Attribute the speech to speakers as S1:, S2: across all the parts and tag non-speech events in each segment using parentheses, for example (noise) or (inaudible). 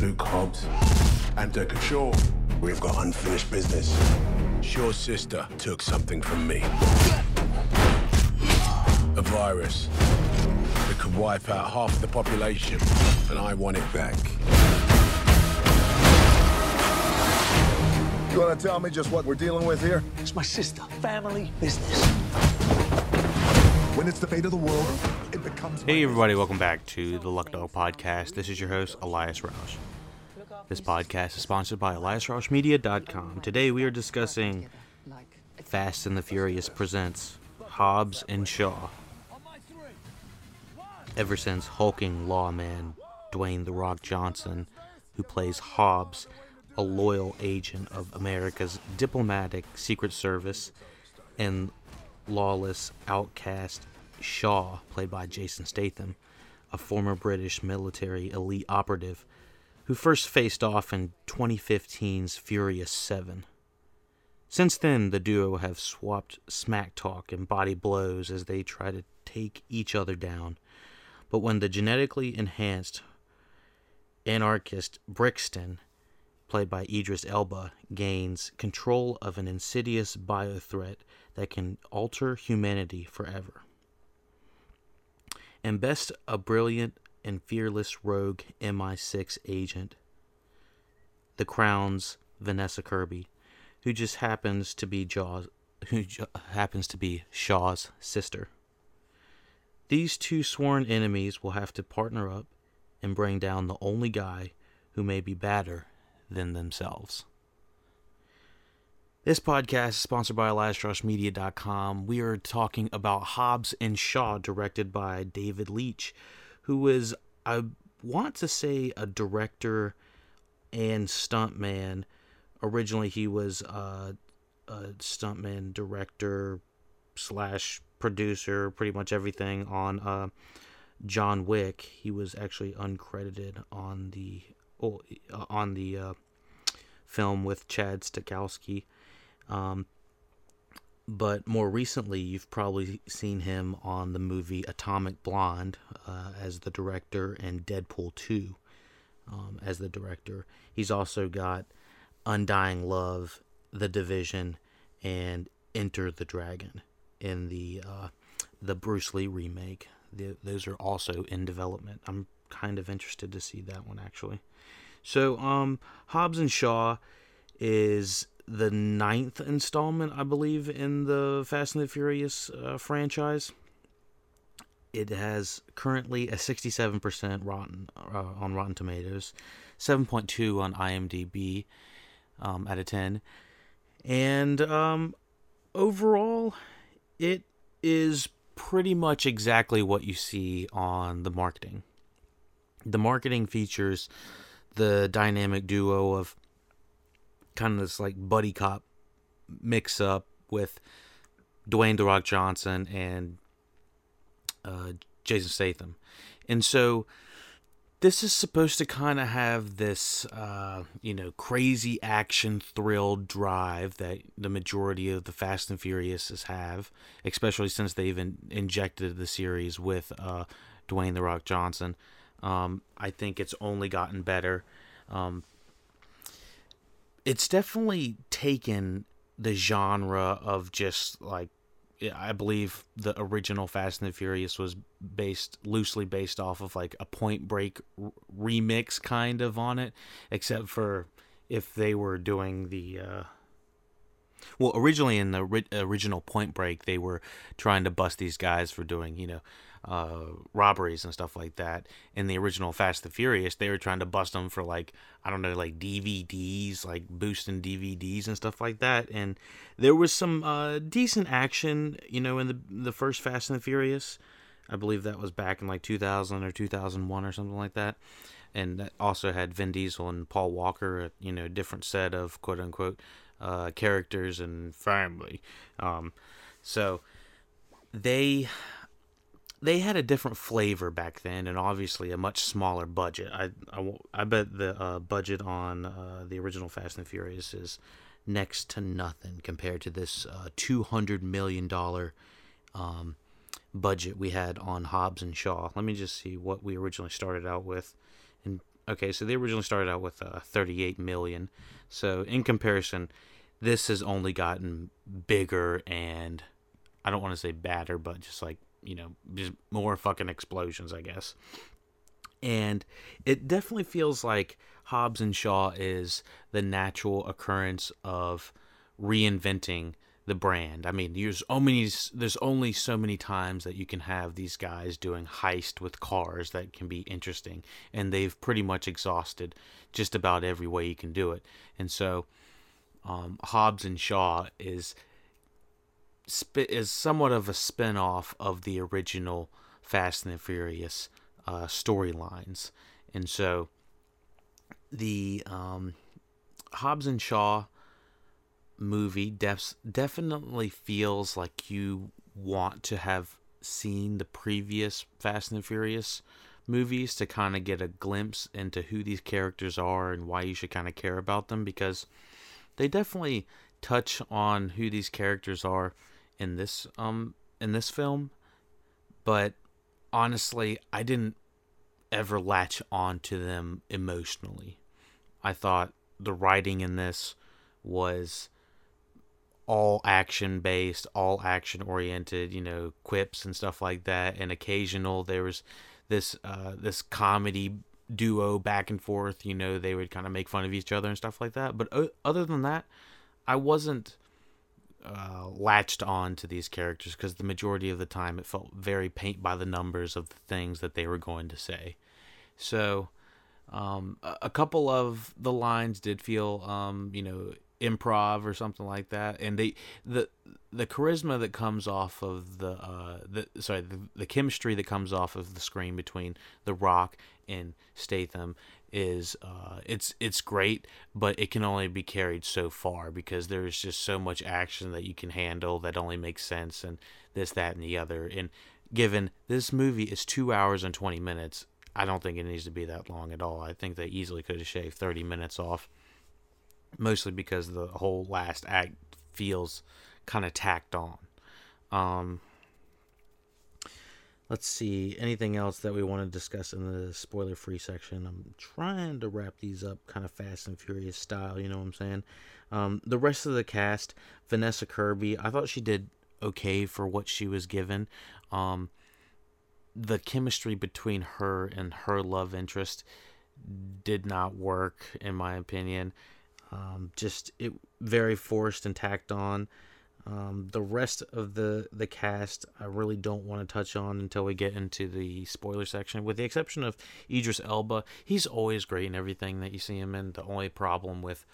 S1: Luke Hobbs, and Deckard Shaw. We've got unfinished business. Shaw's sister took something from me. A virus that could wipe out half the population, and I want it back.
S2: You want to tell me just what we're dealing with here?
S3: It's my sister. Family business.
S2: When it's the fate of the world, it becomes.
S4: Hey everybody, welcome back to the Luck Dog Podcast. This is your host, Elias Roush. This podcast is sponsored by EliasRoushMedia.com. Today we are discussing Fast and the Furious presents Hobbs and Shaw. Ever since hulking lawman Dwayne The Rock Johnson, who plays Hobbs, a loyal agent of America's diplomatic secret service, and lawless outcast Shaw, played by Jason Statham, a former British military elite operative who first faced off in 2015's Furious 7. Since then, the duo have swapped smack talk and body blows as they try to take each other down. But when the genetically enhanced anarchist Brixton, played by Idris Elba, gains control of an insidious biothreat that can alter humanity forever. And best a brilliant and fearless rogue MI6 agent, the Crown's Vanessa Kirby, who just happens to be Jaws, who j- happens to be Shaw's sister. These two sworn enemies will have to partner up and bring down the only guy who may be badder than themselves. This podcast is sponsored by EliasRoushMedia.com. We are talking about Hobbs and Shaw, directed by David Leitch, who is, I want to say, a director and stuntman. Originally, he was uh, a stuntman, director, slash producer, pretty much everything on uh, John Wick. He was actually uncredited on the oh, on the uh, film with Chad Stahelski. Um, but more recently, you've probably seen him on the movie Atomic Blonde uh, as the director and Deadpool 2 um, as the director. He's also got Undying Love, The Division, and Enter the Dragon in the uh, the Bruce Lee remake. The, those are also in development. I'm kind of interested to see that one actually. So, um, Hobbs and Shaw is the ninth installment, I believe, in the Fast and the Furious uh, franchise. It has currently a 67% rotten uh, on Rotten Tomatoes, 7.2 on IMDb um, out of 10, and um, overall, it is pretty much exactly what you see on the marketing. The marketing features the dynamic duo of kind of this like buddy cop mix up with Dwayne The Rock Johnson and uh, Jason Statham. And so this is supposed to kind of have this, uh, you know, crazy action thrill drive that the majority of the Fast and Furious have, especially since they've in- injected the series with uh, Dwayne The Rock Johnson. Um, I think it's only gotten better. Um, it's definitely taken the genre of just like I believe the original Fast and the Furious was based loosely based off of like a Point Break r- remix kind of on it, except for if they were doing the uh, well originally in the ri- original Point Break they were trying to bust these guys for doing you know uh, robberies and stuff like that. In the original Fast and Furious, they were trying to bust them for like I don't know, like DVDs, like boosting DVDs and stuff like that. And there was some uh, decent action, you know, in the the first Fast and the Furious. I believe that was back in like 2000 or 2001 or something like that. And that also had Vin Diesel and Paul Walker, you know, different set of quote unquote uh, characters and family. Um, so they they had a different flavor back then, and obviously a much smaller budget. I I, I bet the uh, budget on uh, the original Fast and Furious is next to nothing compared to this uh, two hundred million dollar um, budget we had on Hobbs and Shaw. Let me just see what we originally started out with. In Okay, so they originally started out with uh, 38 million. So in comparison, this has only gotten bigger and I don't want to say badder, but just like you know, just more fucking explosions, I guess. And it definitely feels like Hobbs and Shaw is the natural occurrence of reinventing the brand. I mean, there's only there's only so many times that you can have these guys doing heist with cars that can be interesting, and they've pretty much exhausted just about every way you can do it. And so, um, Hobbs and Shaw is is somewhat of a spin-off of the original Fast and the Furious uh, storylines, and so the um, Hobbs and Shaw movie def- definitely feels like you want to have seen the previous Fast and the Furious movies to kind of get a glimpse into who these characters are and why you should kind of care about them because they definitely touch on who these characters are in this um in this film but honestly I didn't ever latch on to them emotionally I thought the writing in this was all action based, all action oriented, you know, quips and stuff like that. And occasional there was this uh, this comedy duo back and forth. You know, they would kind of make fun of each other and stuff like that. But uh, other than that, I wasn't uh, latched on to these characters because the majority of the time it felt very paint by the numbers of the things that they were going to say. So. Um, a couple of the lines did feel, um, you know, improv or something like that and they the the charisma that comes off of the uh the sorry the, the chemistry that comes off of the screen between the rock and statham is uh it's it's great but it can only be carried so far because there's just so much action that you can handle that only makes sense and this that and the other and given this movie is two hours and 20 minutes i don't think it needs to be that long at all i think they easily could have shaved 30 minutes off mostly because the whole last act feels kind of tacked on. Um, let's see anything else that we want to discuss in the spoiler free section. I'm trying to wrap these up kind of fast and furious style, you know what I'm saying? Um, the rest of the cast, Vanessa Kirby, I thought she did okay for what she was given. Um, the chemistry between her and her love interest did not work, in my opinion. Um, just it very forced and tacked on. Um, the rest of the the cast I really don't want to touch on until we get into the spoiler section. With the exception of Idris Elba, he's always great in everything that you see him in. The only problem with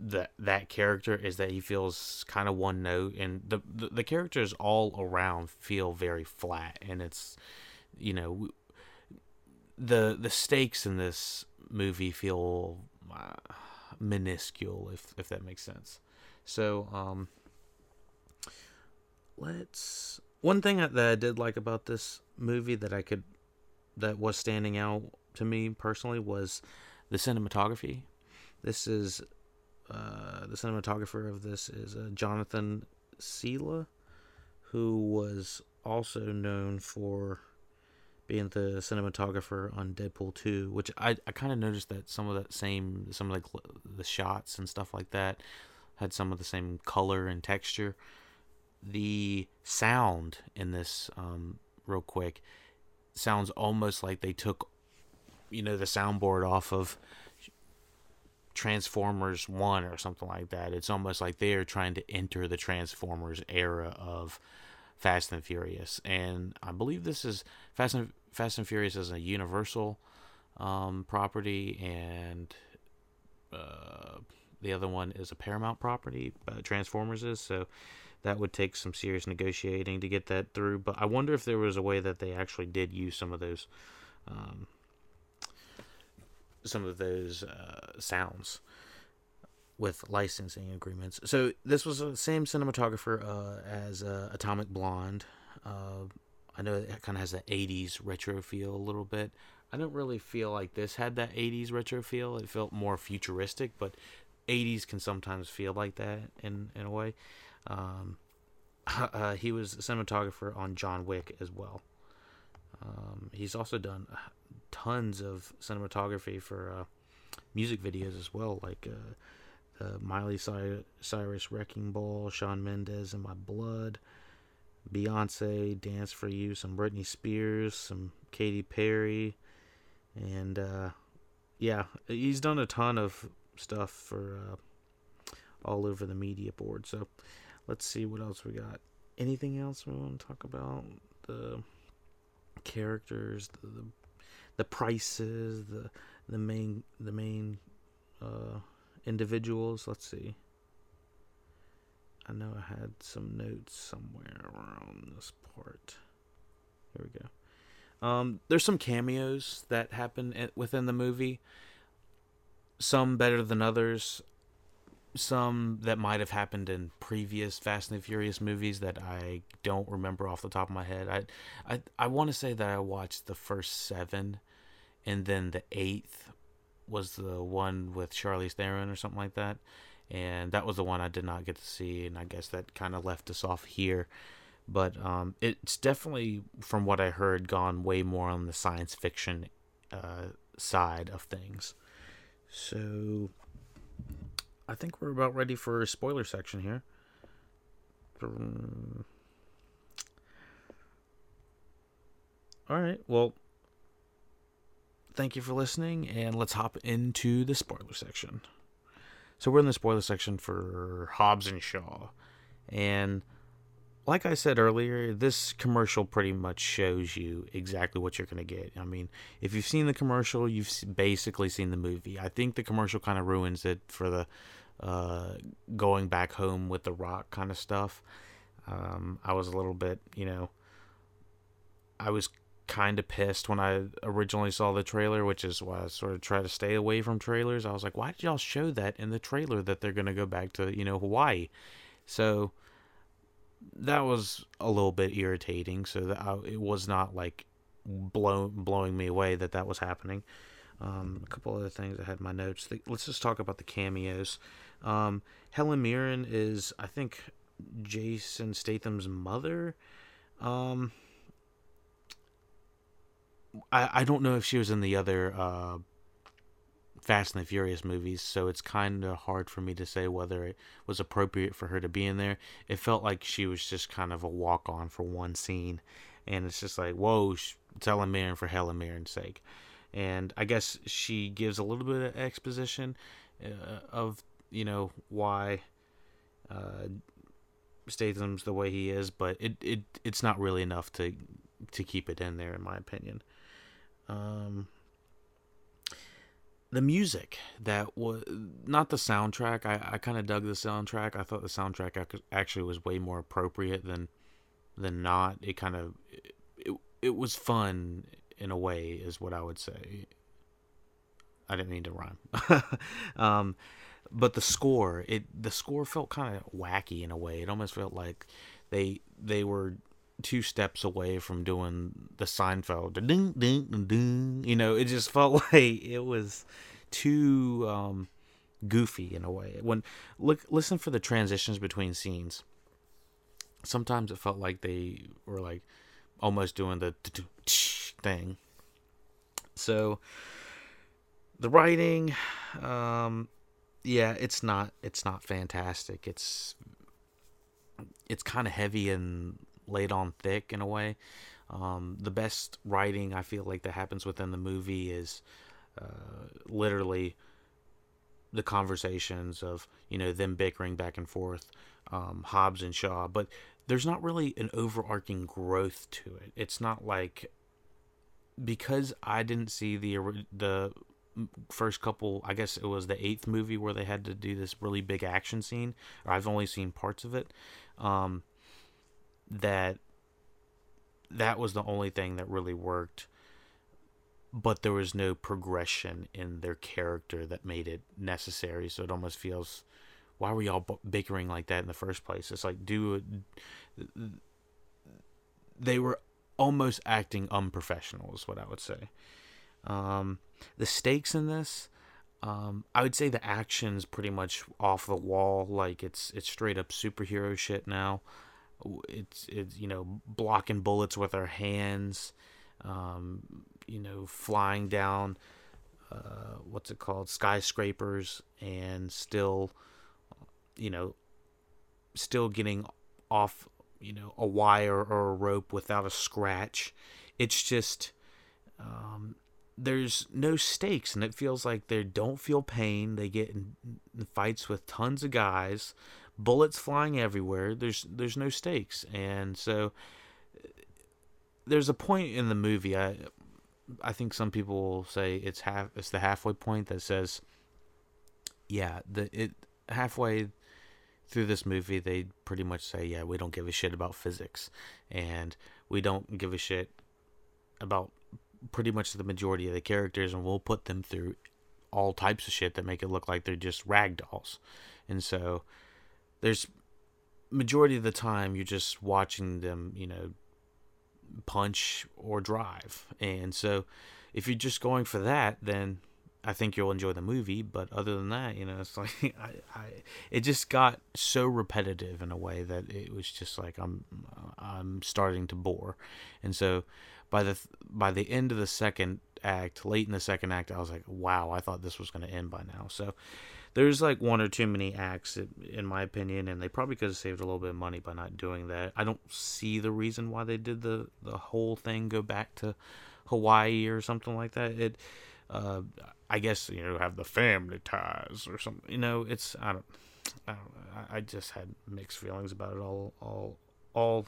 S4: that that character is that he feels kind of one note, and the, the the characters all around feel very flat, and it's you know the the stakes in this movie feel. Uh, minuscule, if if that makes sense. So, um, let's. One thing that I did like about this movie that I could, that was standing out to me personally was the cinematography. This is, uh, the cinematographer of this is uh, Jonathan Sela, who was also known for being the cinematographer on Deadpool 2, which I, I kind of noticed that some of that same, some of the, the shots and stuff like that had some of the same color and texture. The sound in this, um, real quick, sounds almost like they took, you know, the soundboard off of Transformers 1 or something like that. It's almost like they are trying to enter the Transformers era of Fast and Furious. And I believe this is Fast and Fast and Furious is a Universal um, property, and uh, the other one is a Paramount property. Uh, Transformers is so that would take some serious negotiating to get that through. But I wonder if there was a way that they actually did use some of those, um, some of those uh, sounds with licensing agreements. So this was the same cinematographer uh, as uh, Atomic Blonde. Uh, I know it kind of has that 80s retro feel a little bit. I don't really feel like this had that 80s retro feel. It felt more futuristic, but 80s can sometimes feel like that in, in a way. Um, (laughs) uh, he was a cinematographer on John Wick as well. Um, he's also done tons of cinematography for uh, music videos as well, like uh, uh, Miley Cyrus Wrecking Ball, Shawn Mendes and My Blood, Beyonce Dance for You, some Britney Spears, some Katy Perry, and uh, yeah, he's done a ton of stuff for uh, all over the media board. So let's see what else we got. Anything else we want to talk about? The characters, the, the, the prices, the the main the main uh, individuals. Let's see. I know I had some notes somewhere around this part. Here we go. Um, there's some cameos that happen within the movie. Some better than others some that might have happened in previous Fast and the Furious movies that I don't remember off the top of my head. I I I want to say that I watched the first 7 and then the 8th was the one with Charlize Theron or something like that. And that was the one I did not get to see and I guess that kind of left us off here. But um, it's definitely from what I heard gone way more on the science fiction uh, side of things. So I think we're about ready for a spoiler section here. All right. Well, thank you for listening, and let's hop into the spoiler section. So we're in the spoiler section for Hobbs and Shaw, and like I said earlier, this commercial pretty much shows you exactly what you're going to get. I mean, if you've seen the commercial, you've basically seen the movie. I think the commercial kind of ruins it for the uh, going back home with the rock kind of stuff. Um, I was a little bit, you know, I was kind of pissed when I originally saw the trailer, which is why I sort of try to stay away from trailers. I was like, why did y'all show that in the trailer that they're going to go back to, you know, Hawaii? So that was a little bit irritating. So that I, it was not like blow, blowing me away that that was happening. Um, a couple other things I had my notes. Let's just talk about the cameos. Um, Helen Mirren is, I think, Jason Statham's mother. Um, I I don't know if she was in the other uh, Fast and the Furious movies, so it's kind of hard for me to say whether it was appropriate for her to be in there. It felt like she was just kind of a walk on for one scene, and it's just like, whoa, it's Helen Mirren for Helen Mirren's sake. And I guess she gives a little bit of exposition uh, of, you know, why uh, Statham's the way he is, but it, it it's not really enough to to keep it in there, in my opinion. Um, the music that was not the soundtrack. I, I kind of dug the soundtrack. I thought the soundtrack actually was way more appropriate than than not. It kind of it, it, it was fun in a way is what I would say. I didn't mean to rhyme. (laughs) um, but the score, it the score felt kind of wacky in a way. It almost felt like they they were two steps away from doing the Seinfeld. Ding, ding, ding, you know, it just felt (laughs) like it was too um, goofy in a way. When look, listen for the transitions between scenes. Sometimes it felt like they were like almost doing the thing. So the writing, um, yeah, it's not it's not fantastic. It's it's kind of heavy and laid on thick in a way. Um, the best writing I feel like that happens within the movie is uh, literally the conversations of you know them bickering back and forth, um, Hobbs and Shaw, but there's not really an overarching growth to it. It's not like because I didn't see the the first couple i guess it was the eighth movie where they had to do this really big action scene i've only seen parts of it um, that that was the only thing that really worked but there was no progression in their character that made it necessary so it almost feels why were y'all bickering like that in the first place? It's like do they were almost acting unprofessional is what i would say um, the stakes in this um, I would say the action's pretty much off the wall. Like it's it's straight up superhero shit now it's it's you know blocking bullets with our hands um, you know, flying down, uh, what's it called, skyscrapers, and still, you know, still getting off, you know, a wire or a rope without a scratch. It's just, um, there's no stakes, and it feels like they don't feel pain. They get in, fights with tons of guys, bullets flying everywhere. There's there's no stakes, and so there's a point in the movie. I I think some people will say it's half. It's the halfway point that says, yeah, the it halfway through this movie they pretty much say, yeah, we don't give a shit about physics, and we don't give a shit about pretty much the majority of the characters, and we'll put them through all types of shit that make it look like they're just rag dolls, and so there's majority of the time you're just watching them, you know, punch or drive. And so if you're just going for that, then I think you'll enjoy the movie. But other than that, you know, it's (laughs) like I, I it just got so repetitive in a way that it was just like I'm I'm starting to bore. And so by the by the end of the second act, late in the second act, I was like, wow, I thought this was going to end by now. So there's like one or too many acts in my opinion and they probably could have saved a little bit of money by not doing that i don't see the reason why they did the the whole thing go back to hawaii or something like that it uh i guess you know have the family ties or something you know it's i don't i don't know. i just had mixed feelings about it all all all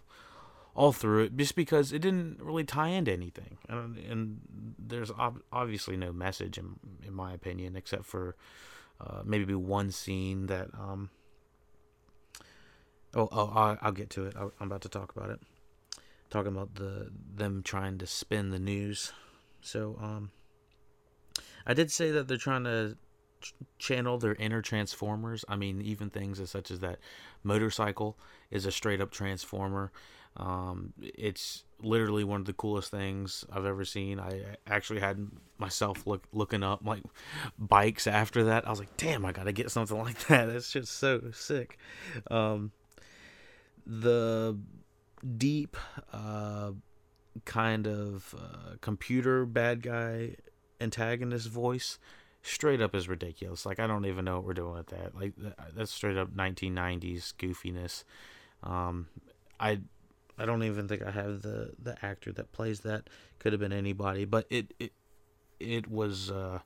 S4: all through it just because it didn't really tie into anything. And, and there's ob- obviously no message in in my opinion except for uh, maybe one scene that um oh, oh I'll, get to it. I am about to talk about it. Talking about the them trying to spin the news. So um i did say that they're trying to ch- channel their inner transformers i mean even things as such as that motorcycle is a straight up transformer um, it's literally one of the coolest things I've ever seen. I actually had myself look looking up like bikes after that. I was like, damn, I gotta get something (laughs) like that. That's just so sick. Um, the deep uh, kind of uh, computer bad guy antagonist voice straight up is ridiculous. Like I don't even know what we're doing with that. Like that's straight up 1990s goofiness. Um, I I don't even think I have the the actor that plays that. Could have been anybody, but it it it was uh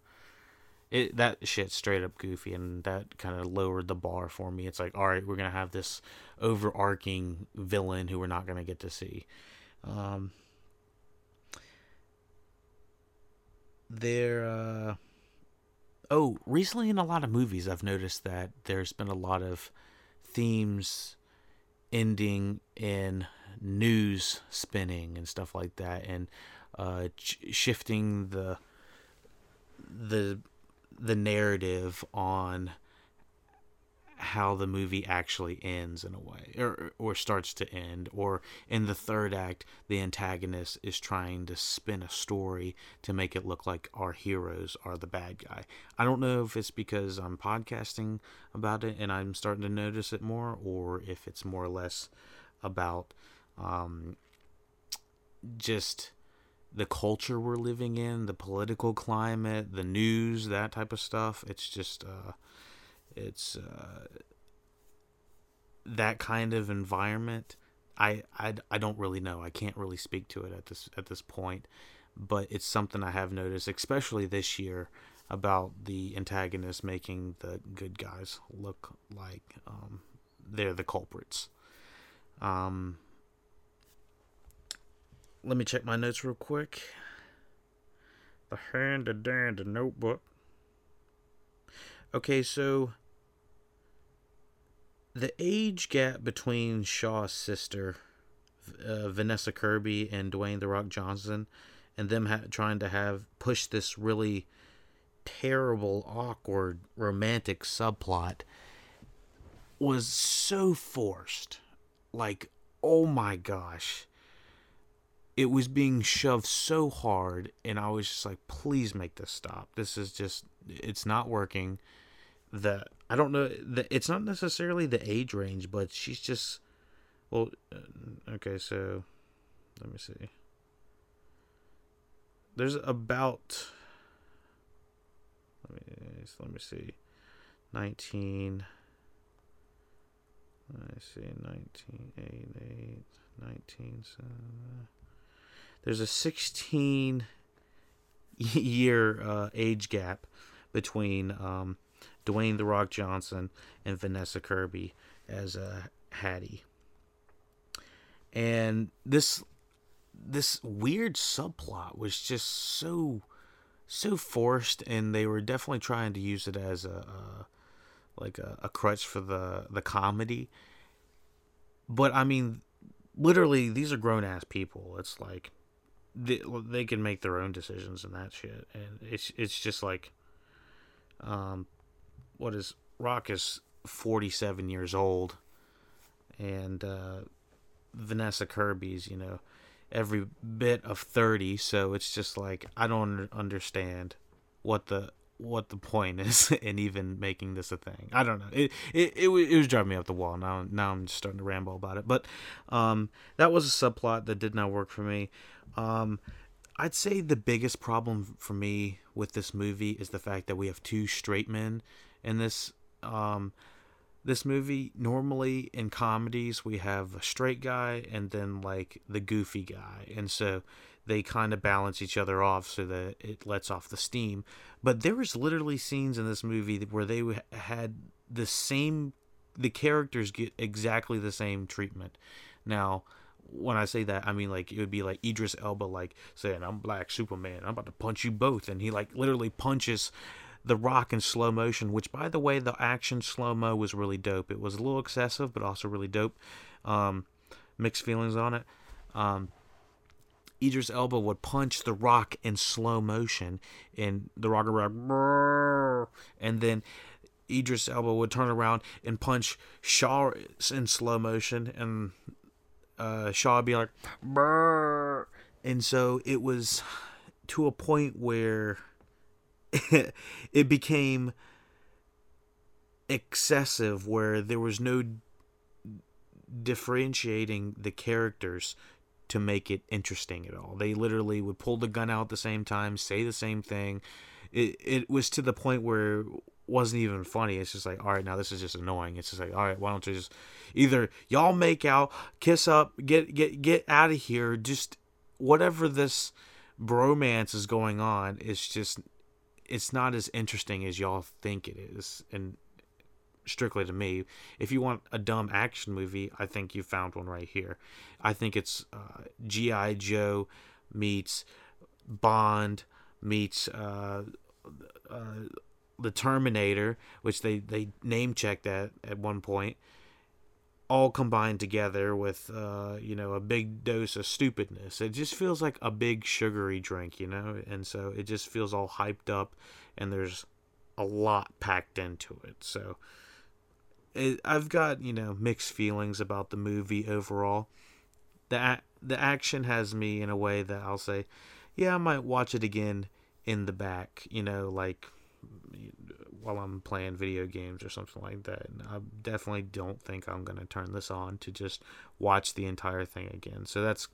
S4: it that shit straight up goofy and that kind of lowered the bar for me. It's like, all right, we're gonna have this overarching villain who we're not gonna get to see. Um, there, uh, oh, recently in a lot of movies, I've noticed that there's been a lot of themes ending in news spinning and stuff like that, and uh, ch- shifting the the the narrative on how the movie actually ends in a way or or starts to end or in the third act the antagonist is trying to spin a story to make it look like our heroes are the bad guy. I don't know if it's because I'm podcasting about it and I'm starting to notice it more or if it's more or less about um, just the culture we're living in, the political climate, the news, that type of stuff. It's just, uh, it's uh, that kind of environment. I, I, I don't really know. I can't really speak to it at this at this point, but it's something I have noticed, especially this year, about the antagonist making the good guys look like um, they're the culprits. Um, let me check my notes real quick. The hand the the notebook. Okay, so the age gap between Shaw's sister, uh, Vanessa Kirby, and Dwayne the Rock Johnson, and them ha- trying to have push this really terrible, awkward, romantic subplot was so forced. Like, oh my gosh it was being shoved so hard and i was just like please make this stop. This is just it's not working. The i don't know the, it's not necessarily the age range but she's just well uh, okay so let me see. There's about let me let me see 19 I see 1988 19 there's a 16 year uh, age gap between um, Dwayne the Rock Johnson and Vanessa Kirby as uh, Hattie. And this this weird subplot was just so so forced and they were definitely trying to use it as a, a like a, a crutch for the the comedy but i mean literally these are grown ass people it's like they, they can make their own decisions and that shit. And it's it's just like um what is rock is 47 years old. And uh vanessa kirby's you know every bit of 30 so it's just like i don't understand what the what the point is (laughs) in even making this a thing. I don't know. It it, it, it was driving me up the wall. Now now i'm just starting to ramble about it. But um that was a subplot that did not work for me. Um i'd say the biggest problem for me with this movie is the fact that we have two straight men in this um this movie. Normally in comedies we have a straight guy and then like the goofy guy. And so they kind of balance each other off so that it lets off the steam but there was literally scenes in this movie where they had the same the characters get exactly the same treatment now when I say that, I mean like it would be like Idris Elba like saying, "I'm Black Superman. I'm about to punch you both," and he like literally punches the Rock in slow motion, which, by the way, the action slow mo was really dope. It was a little excessive, but also really dope. Um, mixed feelings on it. Um, Idris Elba would punch the Rock in slow motion, and the Rock would like, and then Idris Elba would turn around and punch Shaw in slow motion, and uh, Shaw would be like, Brr. and so it was to a point where (laughs) it became excessive where there was no differentiating the characters to make it interesting at all. They literally would pull the gun out at the same time, say the same thing. It it was to the point where it wasn't even funny. It's just like, all right, now this is just annoying. It's just like, all right, why don't you just either y'all make out, kiss up, get get get out of here, just whatever this bromance is going on. It's just it's not as interesting as y'all think it is and strictly to me if you want a dumb action movie i think you found one right here i think it's uh, gi joe meets bond meets uh, uh, the terminator which they they name checked that at one point all combined together with uh, you know a big dose of stupidness. It just feels like a big sugary drink, you know, and so it just feels all hyped up, and there's a lot packed into it. So it, I've got you know mixed feelings about the movie overall. The the action has me in a way that I'll say, yeah, I might watch it again in the back, you know, like while I'm playing video games or something like that. And I definitely don't think I'm going to turn this on to just watch the entire thing again. So that's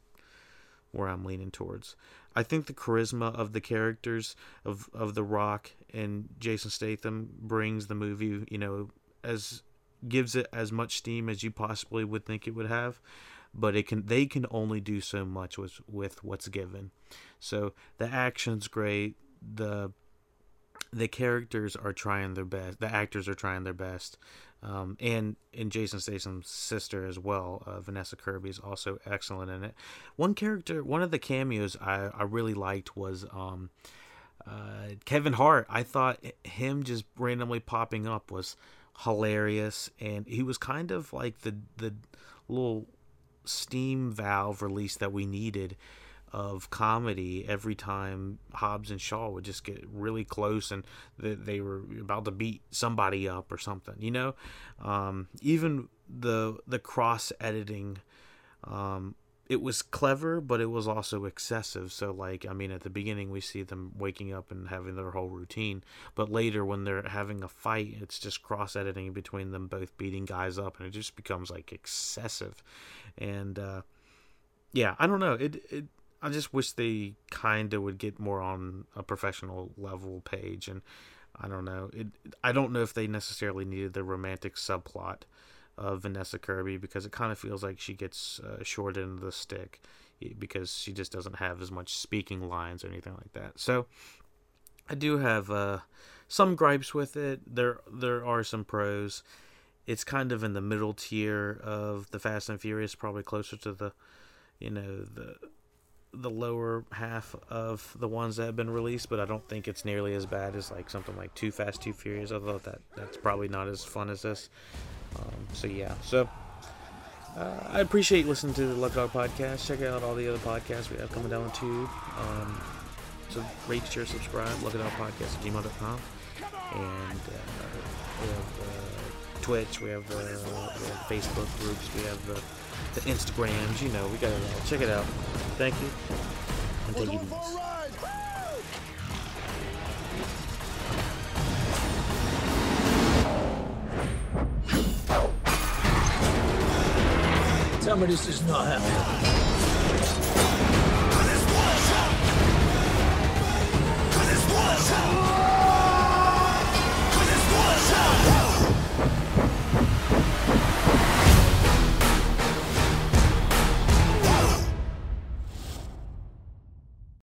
S4: where I'm leaning towards. I think the charisma of the characters of of The Rock and Jason Statham brings the movie, you know, as gives it as much steam as you possibly would think it would have, but it can they can only do so much with with what's given. So the action's great, the the characters are trying their best. The actors are trying their best, um, and and Jason Statham's sister as well, uh, Vanessa Kirby is also excellent in it. One character, one of the cameos I I really liked was um, uh, Kevin Hart. I thought him just randomly popping up was hilarious, and he was kind of like the the little steam valve release that we needed of comedy every time Hobbs and Shaw would just get really close and they, were about to beat somebody up or something, you know. Um, even the the cross editing, um, it was clever, but it was also excessive. So, like, I mean, at the beginning we see them waking up and having their whole routine, but later when they're having a fight, it's just cross editing between them both beating guys up, and it just becomes like excessive. And uh, yeah, I don't know. It it I just wish they kind of would get more on a professional level page, and I don't know. It I don't know if they necessarily needed the romantic subplot of Vanessa Kirby because it kind of feels like she gets uh, short of the stick because she just doesn't have as much speaking lines or anything like that. So I do have uh, some gripes with it. There there are some pros. It's kind of in the middle tier of the Fast and Furious, probably closer to the you know the the lower half of the ones that have been released, but I don't think it's nearly as bad as like something like Too Fast, Too Furious. Although that that's probably not as fun as this. Um, so yeah, so uh, I appreciate listening to the Luck Dog podcast. Check out all the other podcasts we have coming down the tube. Um, so rate, share, subscribe. At our podcast at gmail.com. And uh, we have uh, Twitch, we have, uh, we have Facebook groups, we have the, the Instagrams. You know, we got it all. Check it out. Thank you. And it easy.
S3: Tell me this is not happening.